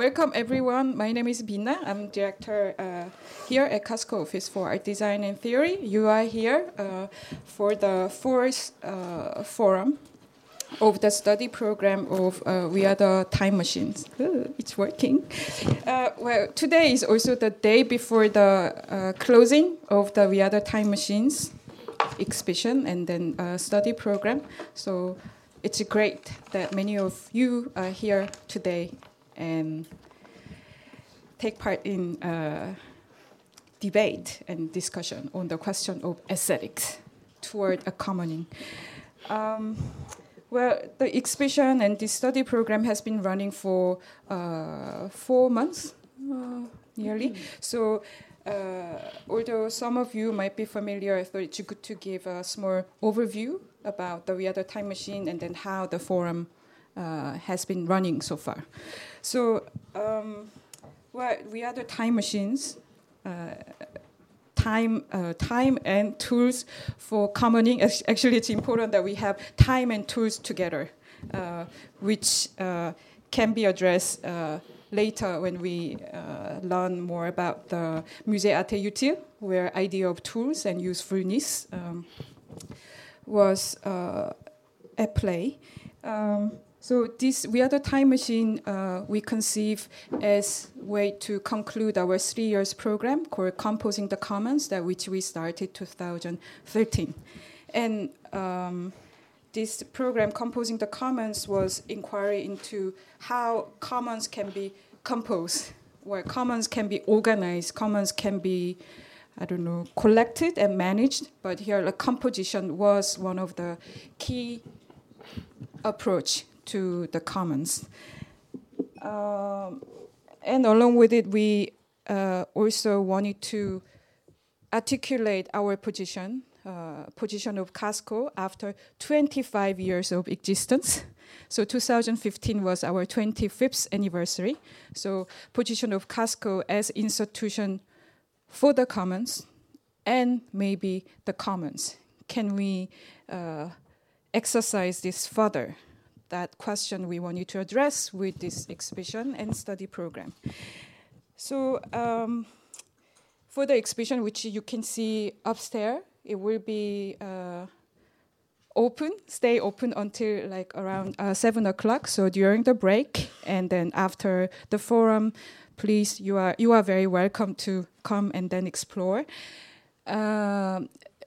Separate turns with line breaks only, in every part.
welcome everyone. My name is Binna. I'm director uh, here at Casco Office for Art Design and Theory. You are here uh, for the fourth uh, forum of the study program of uh, We Are the Time Machines. Ooh, it's working. Uh, well, today is also the day before the uh, closing of the We Are the Time Machines exhibition and then study program. So it's great that many of you are here today and take part in uh, debate and discussion on the question of aesthetics toward a commoning. Um, well, the exhibition and the study program has been running for uh, four months, uh, nearly. Mm-hmm. So, uh, although some of you might be familiar, I thought it's good to give a small overview about the We Are the Time Machine and then how the forum has been running so far. So, um, well, We Are the Time Machines. Uh, time, uh, time and tools for commoning. Actually, it's important that we have time and tools together, uh, which uh, can be addressed uh, later when we uh, learn more about the Musée Arte Utile, where idea of tools and usefulness um, was uh, at play. Um, so this We Are the Time Machine uh, we conceive as way to conclude our three years program called Composing the Commons, that which we started 2013. And um, this program, Composing the Commons, was inquiry into how commons can be composed, where commons can be organized, commons can be I don't know, collected and managed, but here the composition was one of the key approach to the commons. Um, and along with it, we uh, also wanted to articulate our position, uh, position of Casco after 25 years of existence. So 2015 was our 25th anniversary. So position of Casco as institution for the commons and maybe the commons. Can we uh, exercise this further? That question we want you to address with this exhibition and study program. So um, for the exhibition, which you can see upstairs, it will be uh, open, stay open until like around uh, seven o'clock. So during the break, and then after the forum, please you are you are very welcome to come and then explore. Uh,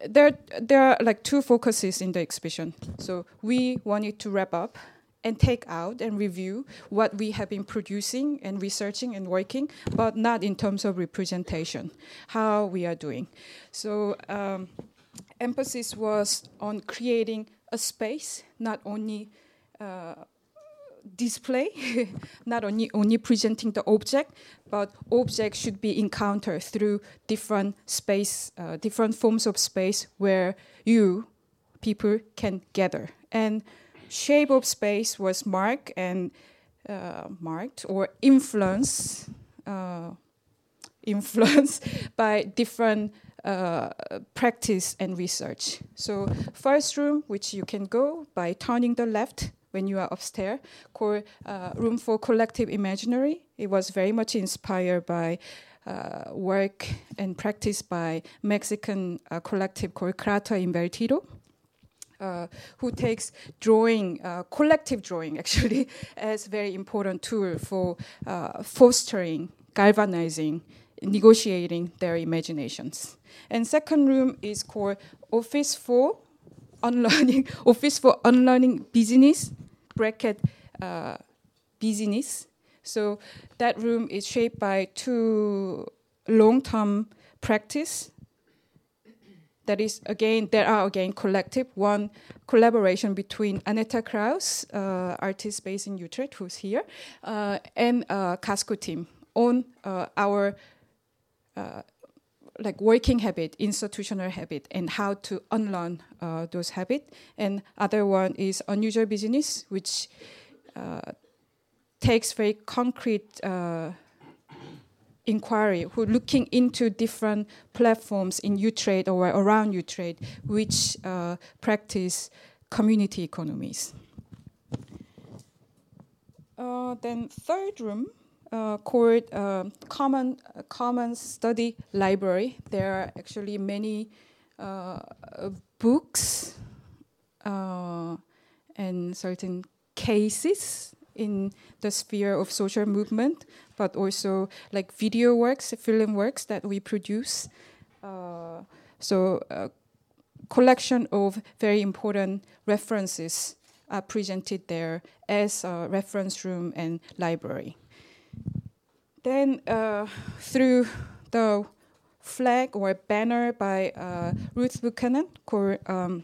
there there are like two focuses in the exhibition. So we wanted to wrap up and take out and review what we have been producing and researching and working, but not in terms of representation, how we are doing. So um, emphasis was on creating a space, not only uh, display, not only, only presenting the object, but objects should be encountered through different space, uh, different forms of space where you, people, can gather. And shape of space was marked and uh, marked or influenced uh, influenced by different uh, practice and research. So first room, which you can go by turning the left when you are upstairs, called uh, Room for Collective Imaginary. It was very much inspired by uh, work and practice by Mexican uh, collective called Cráter Invertido uh, who takes drawing, uh, collective drawing actually, as very important tool for uh, fostering, galvanizing, negotiating their imaginations. And second room is called Office for Unlearning, Office for Unlearning Business, bracket business. So that room is shaped by two long-term practice that is again there are again collective one collaboration between Annette Krauss, uh, artist based in Utrecht, who's here, uh, and uh, Casco team on uh, our uh, like working habit, institutional habit, and how to unlearn uh, those habits. And other one is unusual business, which takes very concrete inquiry who are looking into different platforms in Utrecht or around Utrecht which uh, practice community economies. Uh, then third room uh, called uh, Common Common Study Library. There are actually many uh, books uh, and certain cases in the sphere of social movement, but also like video works, film works that we produce. Uh, so a collection of very important references are presented there as a reference room and library. Then uh, through the flag or banner by uh, Ruth Buchanan called um,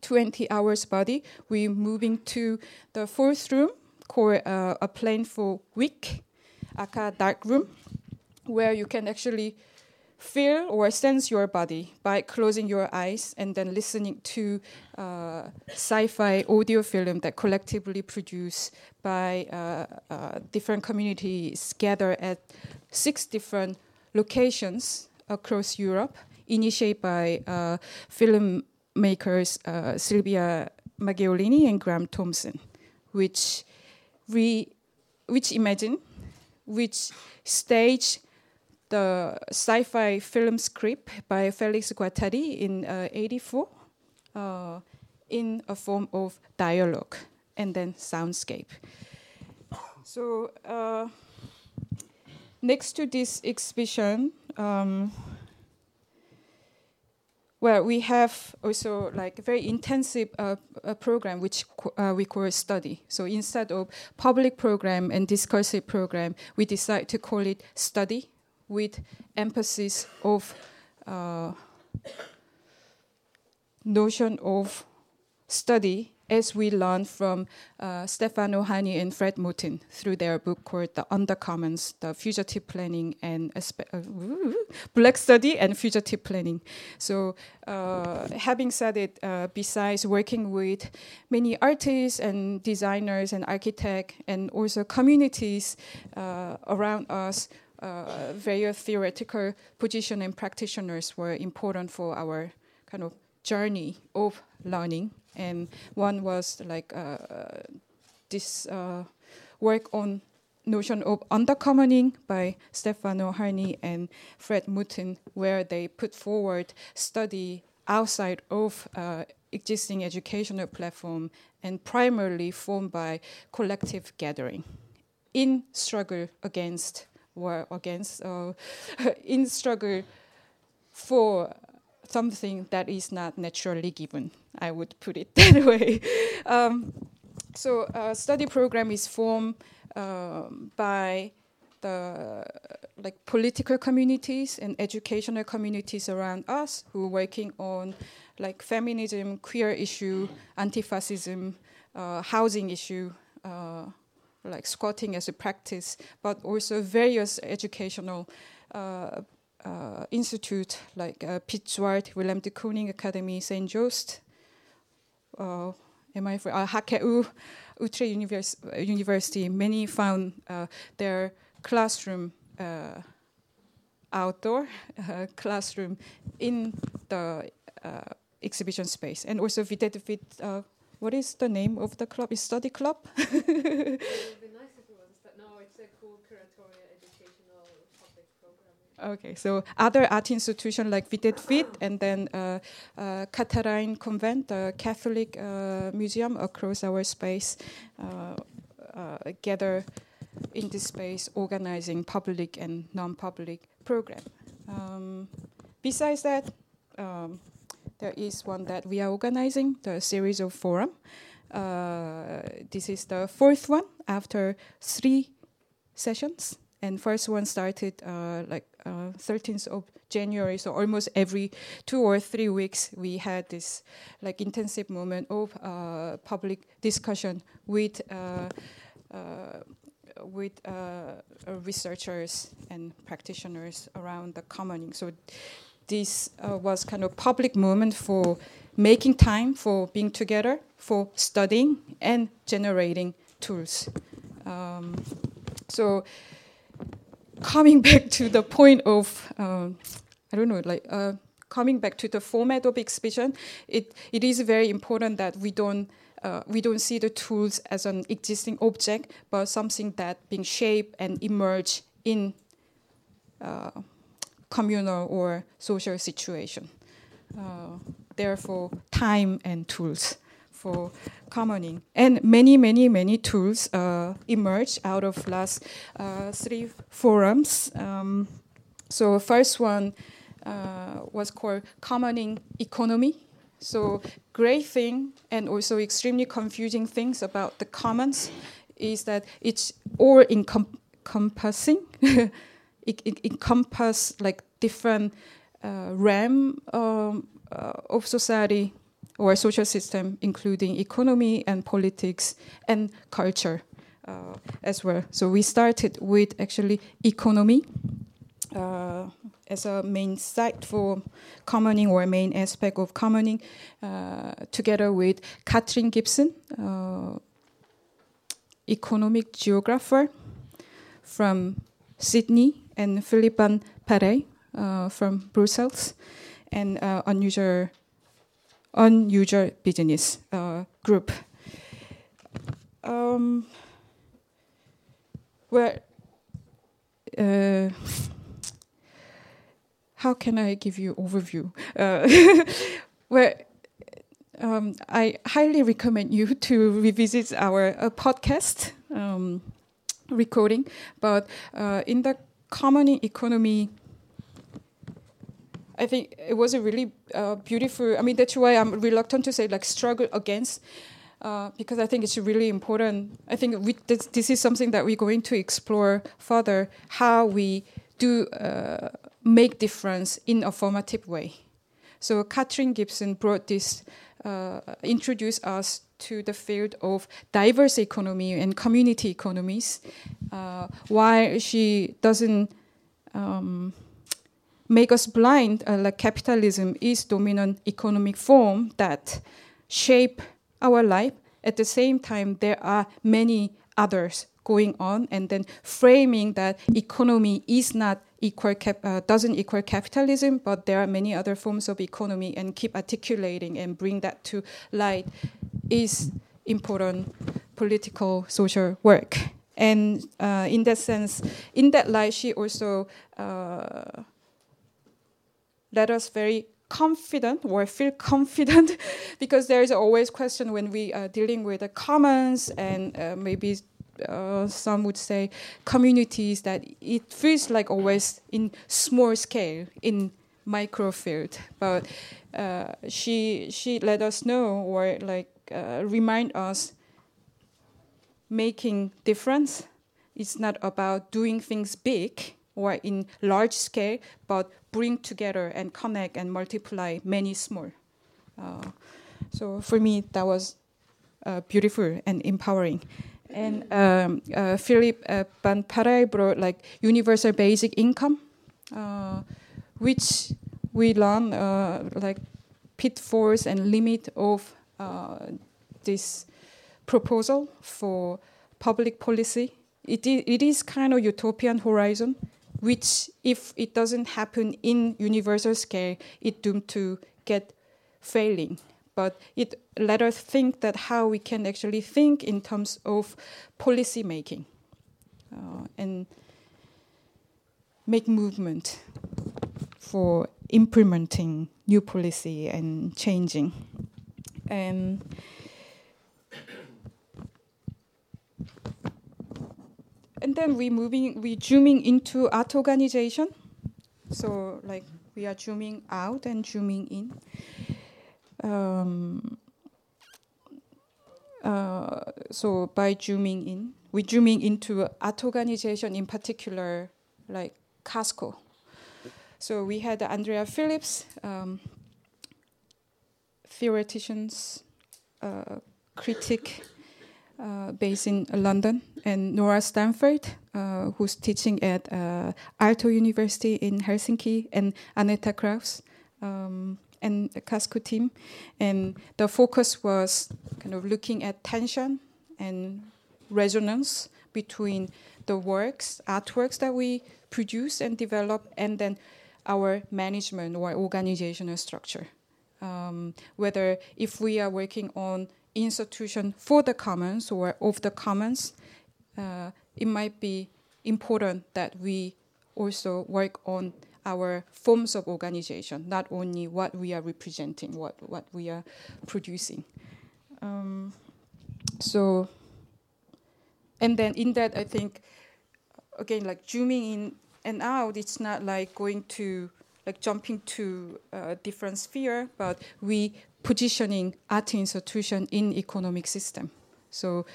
20 Hours Body, we're moving to the fourth room called uh, a plane for Week, aka dark room, where you can actually feel or sense your body by closing your eyes and then listening to uh, sci-fi audio film that collectively produced by uh, uh, different communities gathered at six different locations across Europe, initiated by uh, filmmakers uh, Silvia Maglioni and Graham Thompson, which re, which imagine, which stage the sci-fi film script by Felix Guattari in uh, 84 uh, in a form of dialogue and then soundscape. So uh, next to this exhibition, um, well, we have also like a very intensive uh, program which uh, we call study. So instead of public program and discursive program, we decide to call it study with emphasis of uh, notion of study as we learn from uh, Stefano Harney and Fred Moten through their book called The Undercommons, The Fugitive Planning and uh, Black Study and Fugitive Planning. So, uh, having said it, uh, besides working with many artists and designers and architects and also communities uh, around us, uh, various theoretical position and practitioners were important for our kind of journey of learning. And one was like uh, this uh, work on notion of undercommoning by Stefano Harney and Fred Moten, where they put forward study outside of uh, existing educational platform and primarily formed by collective gathering in struggle against war against uh, in struggle for something that is not naturally given. I would put it that way. Um, so a study program is formed um, by the like political communities and educational communities around us who are working on like feminism, queer issue, anti-fascism, uh, housing issue, uh, like squatting as a practice, but also various educational uh, uh, institutes like uh, Piet Zwart, Willem de Kooning Academy, St. Joost, uh, am I for uh, HKU, Utrecht Univers University. Many found uh, their classroom uh, outdoor classroom in the exhibition space, and also did what is the name of the club? Is study club?
it would be nice if it was, but no, it's a cool curatorial educational public program.
Okay, so other art institutions like did FIT and then uh, uh, Catharijneconvent, the Catholic uh, museum across our space, uh, uh, gather in this space organizing public and non-public program. Um, besides that, um, there is one that we are organizing, the series of forum. Uh, this is the fourth one after three sessions. And first one started like uh, 13th of January. So almost every two or three weeks, we had this like intensive moment of uh, public discussion with uh, uh, with researchers and practitioners around the commoning. So this uh, was kind of public moment for making time for being together, for studying and generating tools. Um, so coming back to the point of, uh, I don't know, like uh, coming back to the format of exhibition, it, it is very important that we don't uh, we don't see the tools as an existing object, but something that being shaped and emerge in uh, communal or social situation. Uh, therefore, time and tools for commoning. And many, many, many tools uh, emerged out of last uh, three forums. Um, so first one uh, was called commoning economy. So great thing and also extremely confusing things about the commons is that it's all encompassing. it, it encompass like different uh, realm um, uh, of society or social system, including economy and politics and culture uh, as well. So we started with actually economy uh, as a main site for commoning or main aspect of commoning, uh, together with Katherine Gibson, uh, economic geographer from Sydney, and Philippe Perret uh, from Brussels, and uh, unusual, unusual business uh, group. Um, well, uh, how can I give you overview? Uh, well, um, I highly recommend you to revisit our uh, podcast um, recording. But uh, in the common economy, I think it was a really uh, beautiful. I mean, that's why I'm reluctant to say like struggle against. Uh, because I think it's really important. I think we, this, this, is something that we're going to explore further how we do uh, make difference in a formative way. So Katherine Gibson brought this, uh, introduced us to the field of diverse economy and community economies, uh, while she doesn't um, make us blind, uh, like capitalism is dominant economic form that shape our life. At the same time, there are many others going on, and then framing that economy is not equal cap- uh, doesn't equal capitalism, but there are many other forms of economy, and keep articulating and bring that to light is important political social work. And uh, in that sense, in that light, she also uh, let us very confident or feel confident because there is always question when we are dealing with the commons and uh, maybe uh, some would say communities that it feels like always in small scale in microfield but uh, she she let us know or like uh, remind us making difference. It's not about doing things big or in large scale but bring together and connect and multiply many small uh, so for me that was uh, beautiful and empowering and um, uh, Philip uh, brought like universal basic income, uh, which we learn uh, like pitfalls and limit of this proposal for public policy. It, it is kind of utopian horizon, which if it doesn't happen in universal scale, it doomed to get failing but it let us think that how we can actually think in terms of policy making uh, and make movement for implementing new policy and changing. And then we moving we zooming into art organization. So like we are zooming out and zooming in um, uh, so by zooming in, we zooming into art organization in particular, like Casco. So we had Andrea Phillips, um, theoreticians, uh, critic based in London, and Nora Sternfeld, uh, who's teaching at uh, Aalto University in Helsinki, and Annette Krauss. Um, and the Casco team. And the focus was kind of looking at tension and resonance between the works, artworks that we produce and develop, and then our management or organizational structure. Um, whether if we are working on institution for the commons or of the commons, uh, it might be important that we also work on our forms of organization, not only what we are representing, what, what we are producing. Um, so, and then in that, I think, again, like zooming in and out, it's not like going to, like jumping to a different sphere, but we positioning art institution in economic system. So,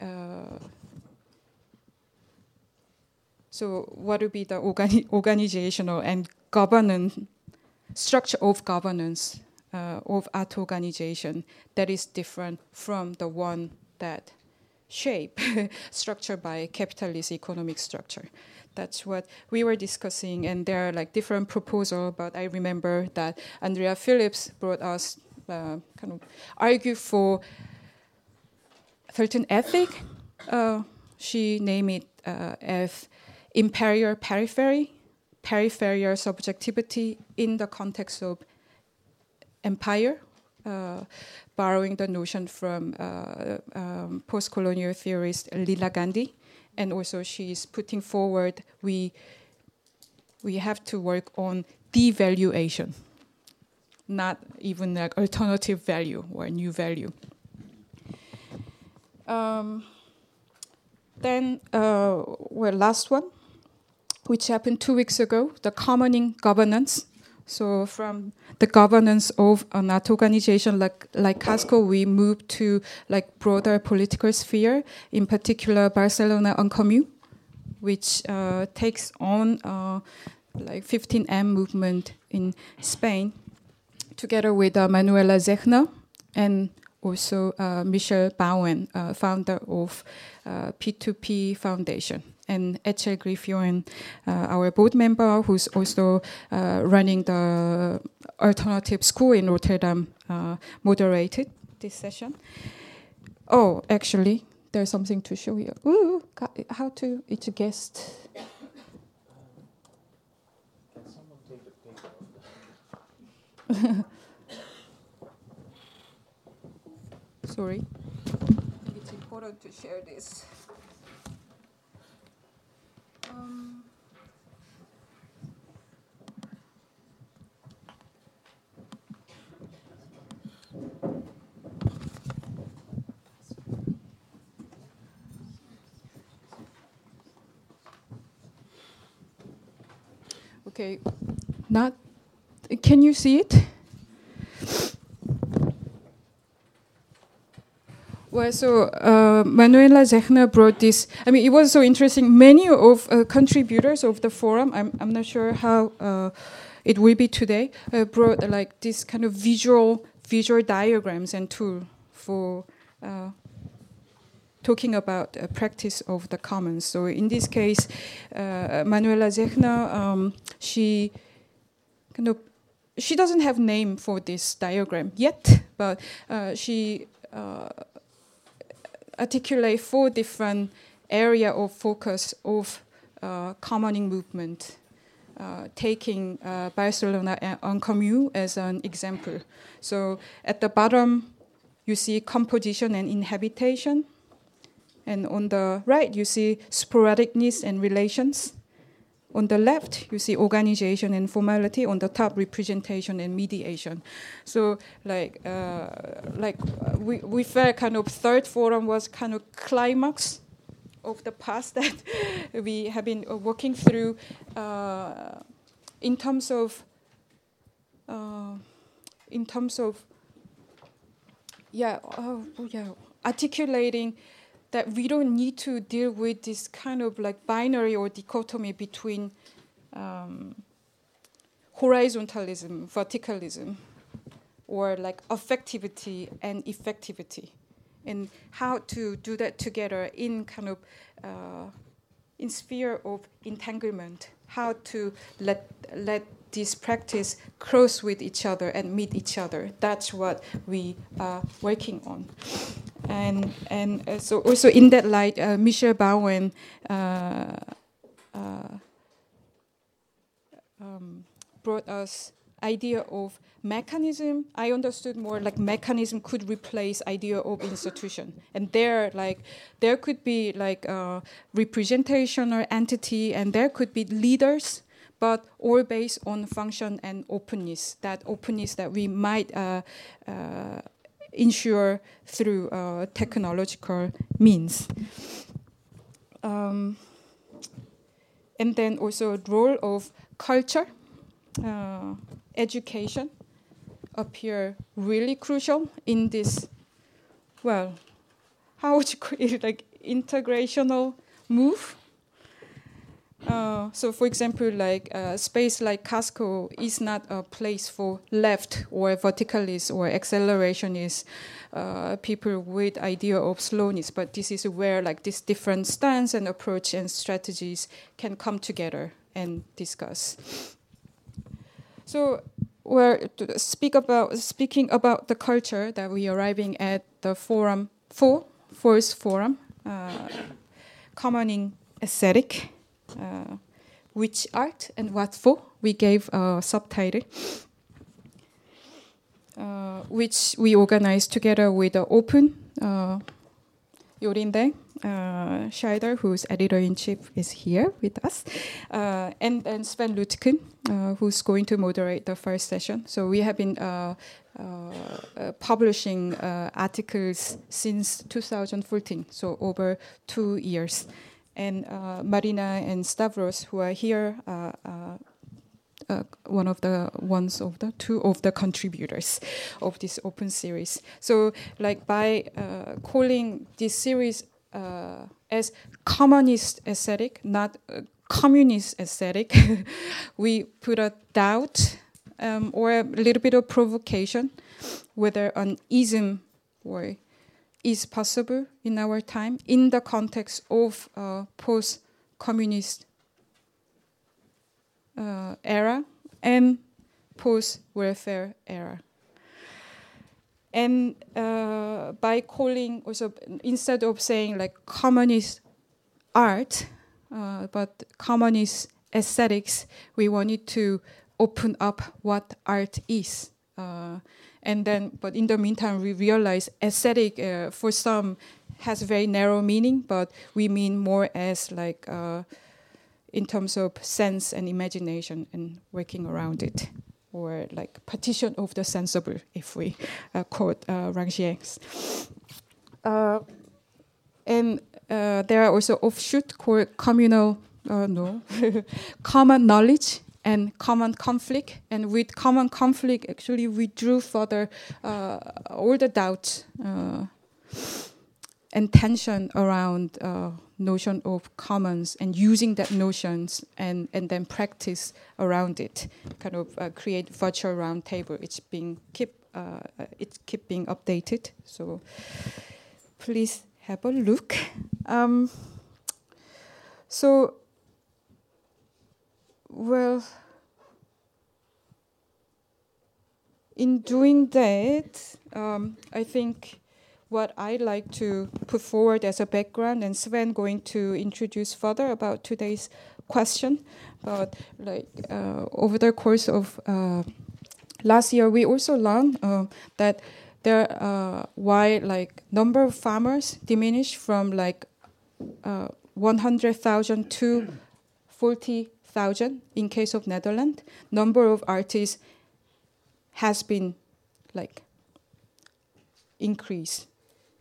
uh, so what would be the organi- organizational and governance structure of governance uh, of art organization that is different from the one that shape structured by capitalist economic structure. That's what we were discussing, and there are like different proposals. But I remember that Andrea Phillips brought us kind of argue for certain ethic. Uh, she named it uh, as imperial periphery, peripheral subjectivity in the context of empire, uh, borrowing the notion from uh, um, post-colonial theorist Leela Gandhi, and also she is putting forward we we have to work on devaluation, not even like alternative value or new value. Um, then, uh, well, last one which happened two weeks ago, the commoning governance. So from the governance of an organization like like CASCO, we moved to like broader political sphere, in particular Barcelona en Comú, which uh, takes on uh, like 15M movement in Spain, together with uh, Manuela Zechner and also uh, Michel Bauwens, uh, founder of P2P uh, Foundation and Ethel Griffioen, uh, our board member, who's also uh, running the alternative school in Rotterdam, uh, moderated this session. Oh, actually, there's something to show you. Ooh, how to? It's a guest. Sorry. It's important to share this. Um, okay, not. Can you see it? Well, so uh, Manuela Zechner brought this. I mean, it was so interesting. Many of uh, contributors of the forum, I'm, I'm not sure how uh, it will be today, uh, brought uh, like this kind of visual visual diagrams and tool for uh, talking about a practice of the commons. So in this case, Manuela Zechner, um, she kind of she doesn't have name for this diagram yet, but she articulate four different area of focus of uh, commoning movement, uh, taking uh, Barcelona en Comú as an example. So at the bottom, you see composition and inhabitation. And on the right, you see sporadicness and relations. On the left, you see organization and formality. On the top, representation and mediation. So, like, uh, like uh, we, we felt kind of third forum was kind of climax of the past that we have been uh, working through uh, in terms of uh, in terms of yeah oh, yeah articulating that we don't need to deal with this kind of like binary or dichotomy between um, horizontalism, verticalism, or like affectivity and effectivity, and how to do that together in kind of uh, in sphere of entanglement. How to let let this practice cross with each other and meet each other. That's what we are working on. And, and uh, so also in that light, uh, Michel Bauwens uh, uh, um, brought us idea of mechanism. I understood more like mechanism could replace idea of institution. And there like there could be like a representation or entity and there could be leaders but all based on function and openness that openness that we might uh, uh, ensure through uh, technological means um, and then also the role of culture uh, education appear really crucial in this, well, how would you call it, like integrational move? Uh, so, for example, like uh, space like CASCO is not a place for left or verticalists or accelerationists, uh, people with idea of slowness, but this is where like this different stance and approach and strategies can come together and discuss. So we're speak about speaking about the culture that we are arriving at the forum for four fourth forum, uh, commoning aesthetic, which art and what for. We gave a subtitle, uh, which we organized together with the Open uh, Jorinde uh, Seijdel, who's editor in chief, is here with us, uh, and then Sven Lütticken, uh, who's going to moderate the first session. So we have been uh, uh, uh, publishing articles since 2014, so over two years. And Marina and Stavros, who are here, uh, one of the ones of the two of the contributors of this open series. So, like by uh, calling this series uh, as commonist aesthetic, not communist aesthetic, we put a doubt um, or a little bit of provocation whether an ism or is possible in our time in the context of uh, post-communist uh, era and post-welfare era and uh, by calling also instead of saying like communist art, uh, but commonist aesthetics, we wanted to open up what art is. And then, but in the meantime, we realize aesthetic uh, for some has very narrow meaning, but we mean more as like uh, in terms of sense and imagination and working around it or like partition of the sensible, if we uh, quote uh. Uh, and uh, there are also offshoot called communal, uh, no, common knowledge and common conflict. And with common conflict, actually, we drew further uh, all the doubts uh, and tension around notion of commons and using that notions and, and then practice around it, kind of uh, create virtual roundtable. It's being keep uh, it's keep being updated. So please have a look. Um, so well. In doing that, um, I think what I'd like to put forward as a background, and Sven going to introduce further about today's question. But like uh, over the course of uh, last year, we also learned uh, that there uh, why like number of farmers diminished from like uh, 100,000 to 40,000 in case of Netherlands. Number of artists has been like increased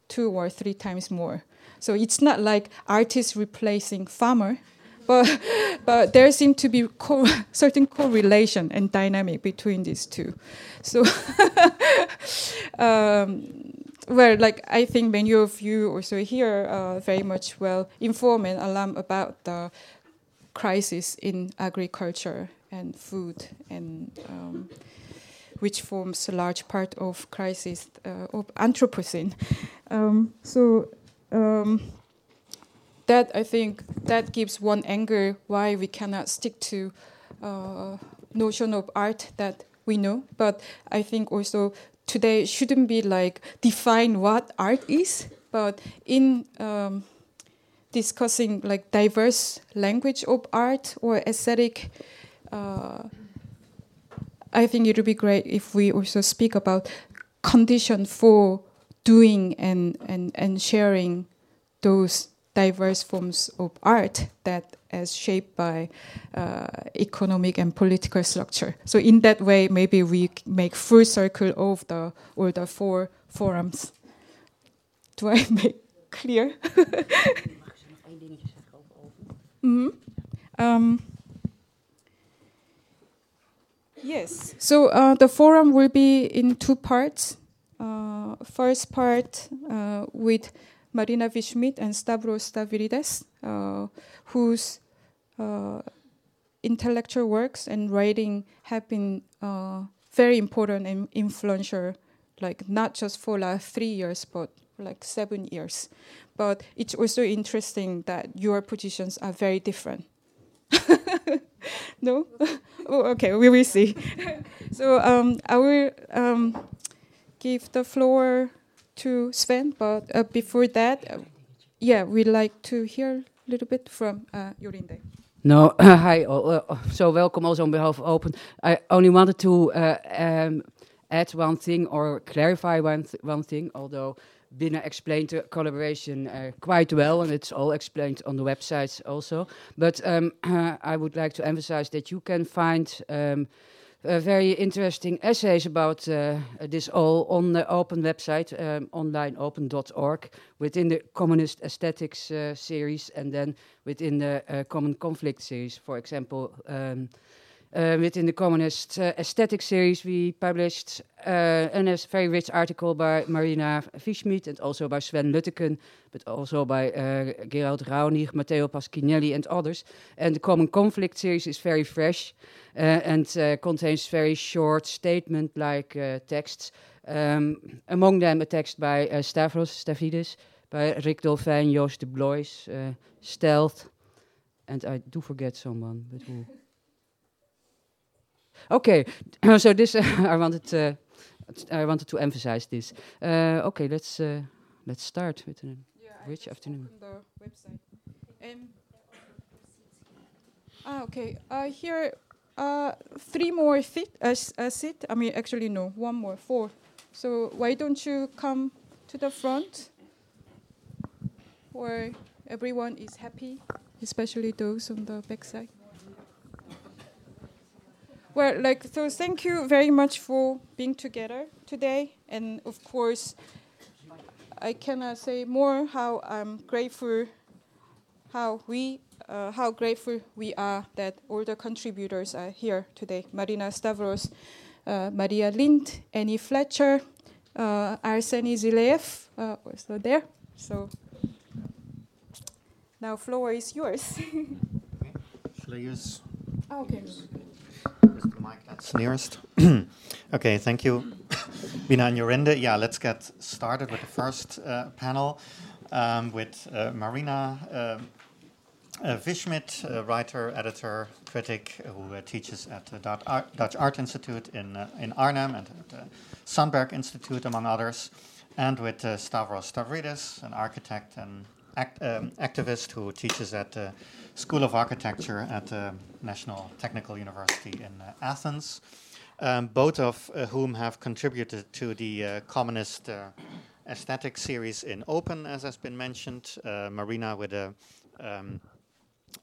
two or three times more. So it's not like artists replacing farmer, but but there seems to be co- certain correlation and dynamic between these two. So, um, well, like I think many of you also here are very much well informed and alarmed about the crisis in agriculture and food and. Um, which forms a large part of crisis uh, of Anthropocene. Um, so um, that I think that gives one angle why we cannot stick to uh, notion of art that we know. But I think also today shouldn't be like define what art is, but in um, discussing like diverse language of art or aesthetic. Uh, I think it would be great if we also speak about condition for doing and, and, and sharing those diverse forms of art that is shaped by uh, economic and political structure. So in that way, maybe we make full circle of the all the four forums. Do I make clear? mm-hmm. um, yes. So uh, the forum will be in two parts. Uh, first part uh, with Marina Vishmidt and Stavros Stavrides, uh, whose uh, intellectual works and writing have been uh, very important and influential, like not just for like three years, but like seven years. But it's also interesting that your positions are very different. no? oh, okay, we will see. so um, I will um, give the floor to Sven, but uh, before that, uh, yeah, we'd like to hear a little bit from uh, Jorinde.
No, hi. Uh, so welcome also on behalf of Open. I only wanted to uh, um, add one thing or clarify one th one thing, although Binna explained the collaboration uh, quite well, and it's all explained on the websites also. But um, I would like to emphasize that you can find um, uh, very interesting essays about uh, this all on the open website, um, onlineopen.org, within the Commonist Aesthetics uh, series, and then within the Common Conflict series. For example, um, within the Communist uh, Aesthetic series, we published a very rich article by Marina Wieschmidt and also by Sven Lutteken, but also by Gerald Raunig, Matteo Paschinelli, and others. And the Common Conflict series is very fresh and contains very short statement-like texts. Um, among them, a text by Stavros Stavridis, by Rick Dolfijn, Joost de Blois, Stealth, and I do forget someone, but who? Okay, so this uh, I wanted to, I wanted to emphasize this. Uh, okay, let's uh, let's start with a yeah, rich afternoon.
The website. Um, ah, okay. Uh, here, uh, three more fit, uh, uh, sit. I mean, actually, no, one more, four. So why don't you come to the front, where everyone is happy, especially those on the back side. Well, like, so thank you very much for being together today. And of course, I cannot say more how I'm grateful, how we, uh, how grateful we are that all the contributors are here today. Marina Stavros, uh, Maria Lind, Annie Fletcher, uh, Arseny Zhilyaev, uh, also there. So now floor is yours.
Shall I use?
Oh, okay
mic that's nearest. okay, thank you, Binna and Jorinde. Yeah, let's get started with the first uh, panel um, with uh, Marina uh, uh Vishmidt, writer, editor, critic, who uh, teaches at the Dutch Art, Dutch Art Institute in, uh, in Arnhem and at the Sandberg Institute, among others, and with Stavros Stavrides, an architect and act, um, activist who teaches at the School of Architecture at the National Technical University in uh, Athens, um, both of uh, whom have contributed to the uh, commonist uh, aesthetic series in Open, as has been mentioned. Uh, Marina with a um,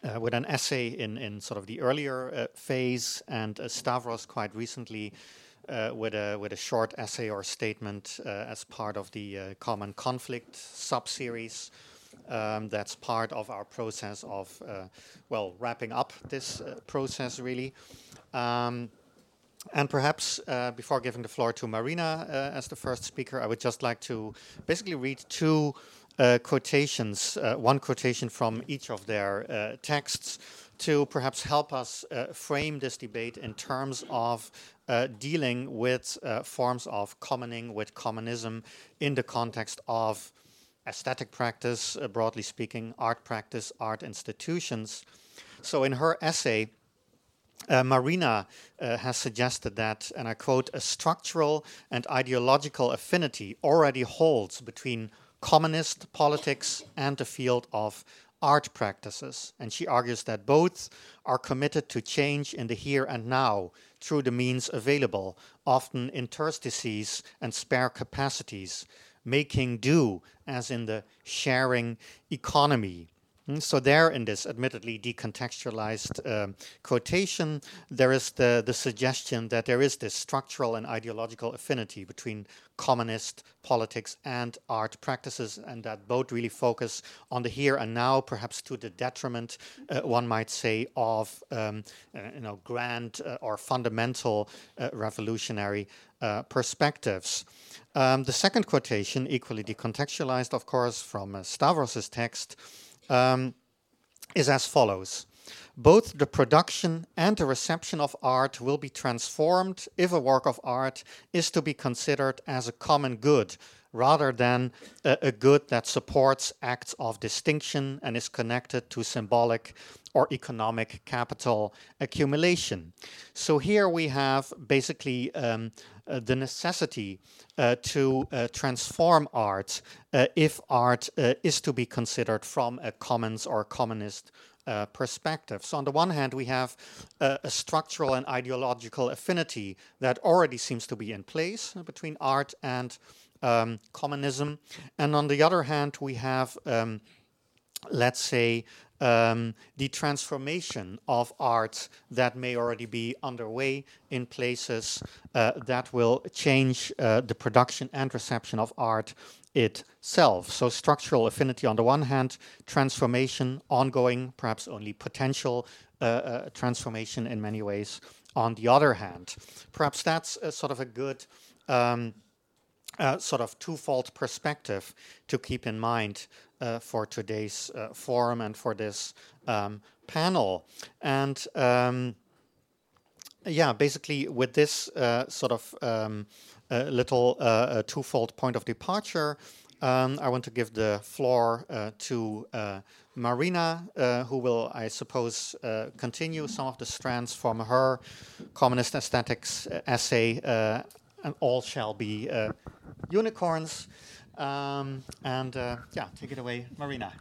uh, with an essay in, in sort of the earlier phase, and Stavros quite recently uh, with a with a short essay or statement uh, as part of the uh, common conflict sub-series um, that's part of our process of, uh, well, wrapping up this uh, process really. Um, and perhaps uh, before giving the floor to Marina uh, as the first speaker, I would just like to basically read two uh, quotations, uh, one quotation from each of their texts to perhaps help us frame this debate in terms of dealing with forms of commoning with communism in the context of aesthetic practice, uh, broadly speaking, art practice, art institutions. So in her essay, uh, Marina uh, has suggested that, and I quote, a structural and ideological affinity already holds between communist politics and the field of art practices. And she argues that both are committed to change in the here and now, through the means available, often interstices and spare capacities, making do, as in the sharing economy. Mm, so there, in this admittedly decontextualized um, quotation, there is the, the suggestion that there is this structural and ideological affinity between commonist politics and art practices, and that both really focus on the here and now, perhaps to the detriment, uh, one might say, of um, uh, you know grand uh, or fundamental uh, revolutionary uh, perspectives. Um, the second quotation, equally decontextualized, of course, from uh, Stavros's text um, is as follows. Both the production and the reception of art will be transformed if a work of art is to be considered as a common good rather than a, a good that supports acts of distinction and is connected to symbolic or economic capital accumulation. So here we have basically um, uh, the necessity uh, to uh, transform art uh, if art uh, is to be considered from a commons or commonist uh, perspective. So, on the one hand, we have uh, a structural and ideological affinity that already seems to be in place between art and um, communism. And on the other hand, we have, um, let's say, um, the transformation of art that may already be underway in places uh, that will change uh, the production and reception of art itself. So, structural affinity on the one hand, transformation, ongoing, perhaps only potential uh, uh transformation in many ways on the other hand. Perhaps that's sort of a good. Um, uh, sort of twofold perspective to keep in mind uh, for today's uh, forum and for this um, panel. And um, yeah, basically, with this uh, sort of um, little uh, twofold point of departure, um, I want to give the floor uh, to Marina, who will, I suppose, continue some of the strands from her commonist aesthetics essay, and all shall be uh, unicorns. Um, and uh, yeah, take it away, Marina.